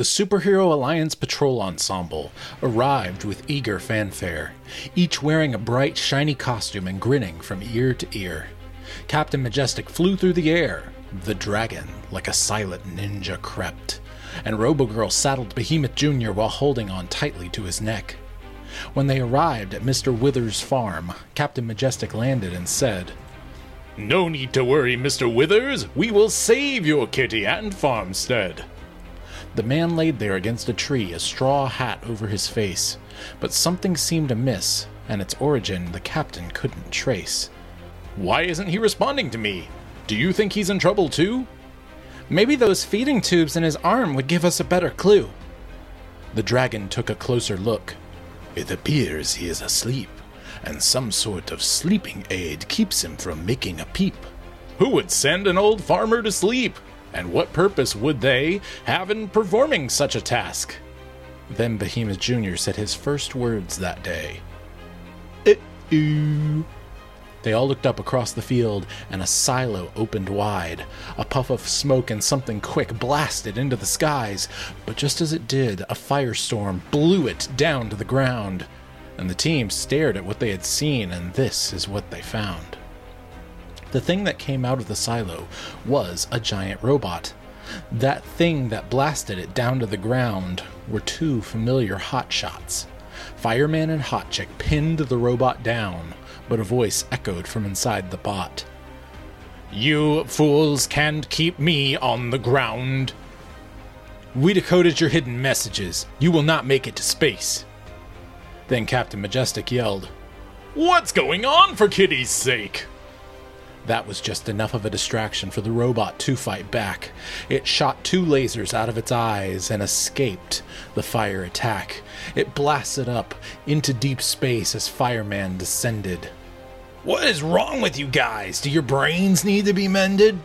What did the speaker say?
The Superhero Alliance Patrol Ensemble arrived with eager fanfare, each wearing a bright, shiny costume and grinning from ear to ear. Captain Majestic flew through the air. The dragon, like a silent ninja, crept, and Robogirl saddled Behemoth Jr. while holding on tightly to his neck. When they arrived at Mr. Withers' farm, Captain Majestic landed and said, No need to worry, Mr. Withers. We will save your kitty and farmstead. The man laid there against a tree, a straw hat over his face, but something seemed amiss, and its origin the captain couldn't trace. Why isn't he responding to me? Do you think he's in trouble too? Maybe those feeding tubes in his arm would give us a better clue. The dragon took a closer look. It appears he is asleep, and some sort of sleeping aid keeps him from making a peep. Who would send an old farmer to sleep? And what purpose would they have in performing such a task? Then Behemoth Jr. said his first words that day. They all looked up across the field, and a silo opened wide. A puff of smoke and something quick blasted into the skies, but just as it did, a firestorm blew it down to the ground. And the team stared at what they had seen, and this is what they found. The thing that came out of the silo was a giant robot. That thing that blasted it down to the ground were two familiar hotshots. Fireman and Hot Chick pinned the robot down, but a voice echoed from inside the bot. You fools can't keep me on the ground. We decoded your hidden messages. You will not make it to space. Then Captain Majestic yelled, What's going on for kitty's sake? That was just enough of a distraction for the robot to fight back. It shot two lasers out of its eyes and escaped the fire attack. It blasted up into deep space as Fireman descended. What is wrong with you guys? Do your brains need to be mended?